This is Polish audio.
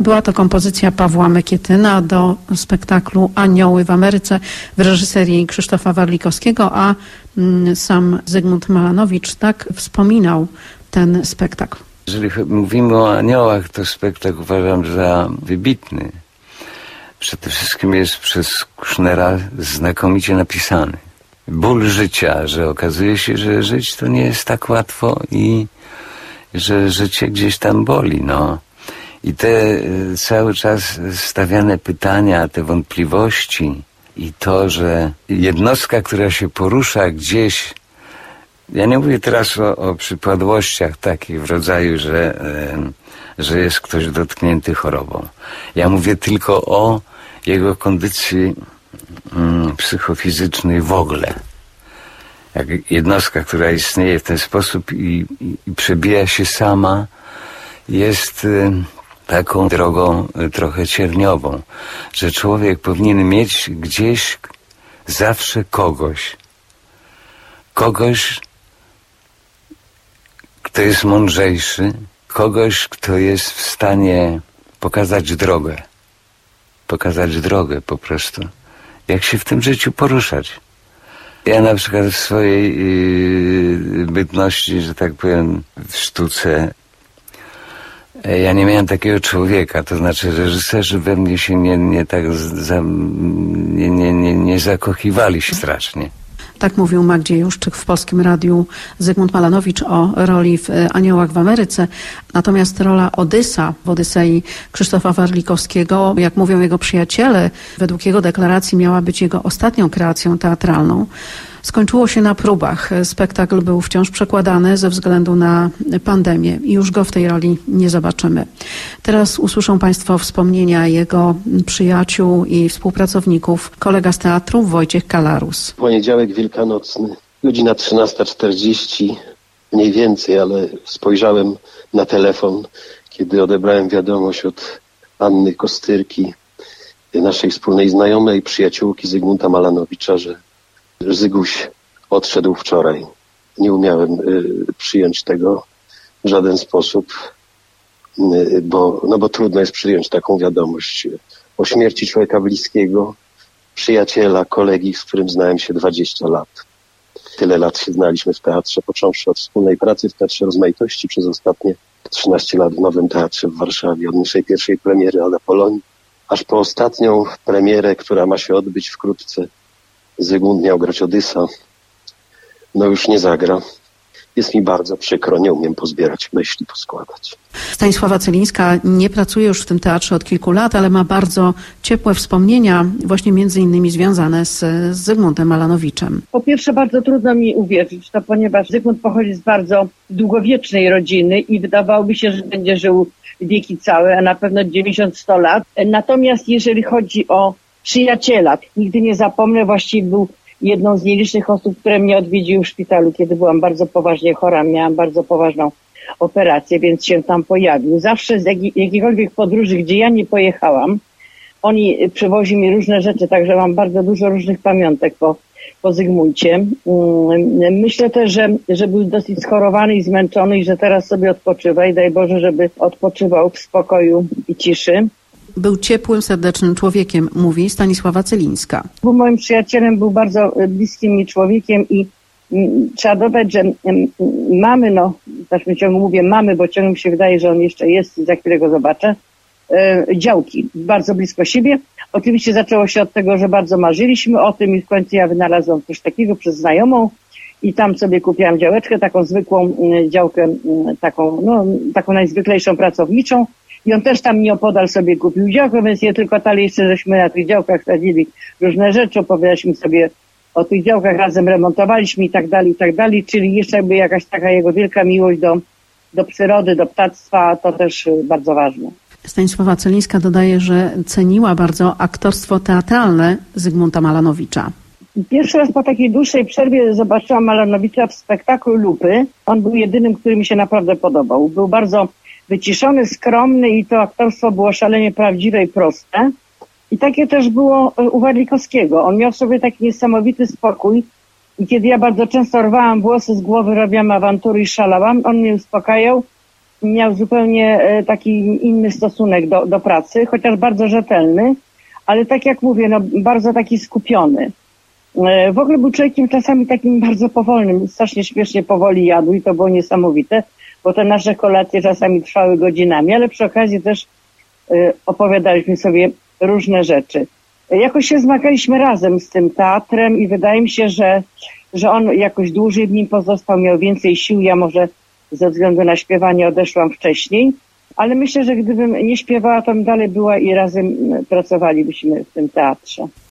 Była to kompozycja Pawła Mekietyna do spektaklu Anioły w Ameryce w reżyserii Krzysztofa Warlikowskiego, a mm, sam Zygmunt Malanowicz tak wspominał ten spektakl. Jeżeli mówimy o aniołach, to spektakl uważam za wybitny. Przede wszystkim jest przez Kusznera znakomicie napisany. Ból życia, że okazuje się, że żyć to nie jest tak łatwo i że życie gdzieś tam boli, no. I te y, cały czas stawiane pytania, te wątpliwości i to, że jednostka, która się porusza gdzieś, ja nie mówię teraz o, o przypadłościach takich w rodzaju, że, y, że jest ktoś dotknięty chorobą. Ja mówię tylko o jego kondycji mm, psychofizycznej w ogóle. Jak jednostka, która istnieje w ten sposób i, i, przebija się sama, jest y, taką drogą y, trochę cierniową, że człowiek powinien mieć gdzieś zawsze kogoś. Kogoś, kto jest mądrzejszy, kogoś, kto jest w stanie pokazać drogę. Pokazać drogę po prostu. Jak się w tym życiu poruszać. Ja na przykład w swojej yy, bytności, że tak powiem, w sztuce ja nie miałem takiego człowieka, to znaczy reżyserzy we mnie się nie, nie tak za, nie, nie, nie, nie zakochiwali się strasznie. Tak mówił Magdzie Juszczyk w Polskim Radiu Zygmunt Malanowicz o roli w e, Aniołach w Ameryce. Natomiast rola Odysa w Odysei Krzysztofa Warlikowskiego, jak mówią jego przyjaciele, według jego deklaracji miała być jego ostatnią kreacją teatralną skończyło się na próbach. Spektakl był wciąż przekładany ze względu na pandemię i już go w tej roli nie zobaczymy. Teraz usłyszą Państwo wspomnienia jego przyjaciół i współpracowników, kolega z teatru Wojciech Kalarus. Poniedziałek wielkanocny, godzina 13.40 mniej więcej, ale spojrzałem na telefon, kiedy odebrałem wiadomość od Anny Kostyrki, naszej wspólnej znajomej, przyjaciółki Zygmunta Malanowicza, że Zyguś odszedł wczoraj. Nie umiałem y, przyjąć tego w żaden sposób, y, bo, no bo trudno jest przyjąć taką wiadomość o śmierci człowieka bliskiego, przyjaciela, kolegi, z którym znałem się 20 lat. Tyle lat się znaliśmy w teatrze, począwszy od wspólnej pracy w Teatrze Rozmaitości przez ostatnie 13 lat w Nowym Teatrze w Warszawie, od naszej pierwszej premiery Ada Polonii, aż po ostatnią premierę, która ma się odbyć wkrótce Zygmunt miał grać Odysa. No już nie zagra. Jest mi bardzo przykro, nie umiem pozbierać myśli, poskładać. Stanisława Celińska nie pracuje już w tym teatrze od kilku lat, ale ma bardzo ciepłe wspomnienia, właśnie między innymi związane z, z Zygmuntem Malanowiczem. Po pierwsze, bardzo trudno mi uwierzyć to, ponieważ Zygmunt pochodzi z bardzo długowiecznej rodziny i wydawałoby się, że będzie żył wieki całe, a na pewno 90-100 lat. Natomiast jeżeli chodzi o przyjaciela. Nigdy nie zapomnę, właściwie był jedną z nielicznych osób, które mnie odwiedziły w szpitalu, kiedy byłam bardzo poważnie chora, miałam bardzo poważną operację, więc się tam pojawił. Zawsze z jakiejkolwiek podróży, gdzie ja nie pojechałam, oni przywozi mi różne rzeczy, także mam bardzo dużo różnych pamiątek po, po Zygmuncie. Mm, myślę też, że, że był dosyć schorowany i zmęczony i że teraz sobie odpoczywa i daj Boże, żeby odpoczywał w spokoju i ciszy. Był ciepłym, serdecznym człowiekiem, mówi Stanisława Celińska. Był moim przyjacielem, był bardzo e, bliskim mi człowiekiem i mm, trzeba dodać, że mm, mamy, no w dalszym ciągu mówię mamy, bo ciągle mi się wydaje, że on jeszcze jest i za chwilę go zobaczę, e, działki bardzo blisko siebie. Oczywiście zaczęło się od tego, że bardzo marzyliśmy o tym i w końcu ja wynalazłam coś takiego przez znajomą i tam sobie kupiłam działeczkę, taką zwykłą mm, działkę, taką, no, taką najzwyklejszą pracowniczą i on też tam nieopodal sobie kupił działkę, więc nie tylko tali jeszcze żeśmy na tych działkach sadzili różne rzeczy, opowiadaliśmy sobie o tych działkach, razem remontowaliśmy i tak dalej, i tak dalej, czyli jeszcze jakby jakaś taka jego wielka miłość do, do przyrody, do ptactwa, to też bardzo ważne. Stanisława Celińska dodaje, że ceniła bardzo aktorstwo teatralne Zygmunta Malanowicza. Pierwszy raz po takiej dłuższej przerwie zobaczyłam Malanowicza w spektaklu Lupy. On był jedynym, który mi się naprawdę podobał. Był bardzo wyciszony, skromny i to aktorstwo było szalenie prawdziwe i proste. I takie też było e, u Warlikowskiego. On miał w sobie taki niesamowity spokój i kiedy ja bardzo często rwałam włosy z głowy, robiłam awantury i szalałam, on mnie uspokajał miał zupełnie e, taki inny stosunek do, do pracy, chociaż bardzo rzetelny, ale tak jak mówię, no, bardzo taki skupiony. E, W ogóle był człowiekiem czasami takim bardzo powolnym, strasznie śmiesznie powoli jadł i to było niesamowite, bo te nasze kolacje czasami trwały godzinami, ale przy okazji też e, opowiadaliśmy sobie różne rzeczy. Jakoś się zmagaliśmy razem z tym teatrem i wydaje mi się, że, że on jakoś dłużej w nim pozostał, miał więcej sił. Ja może ze względu na śpiewanie odeszłam wcześniej, ale myślę, że gdybym nie śpiewała, to bym dalej była i razem e, pracowalibyśmy w tym teatrze.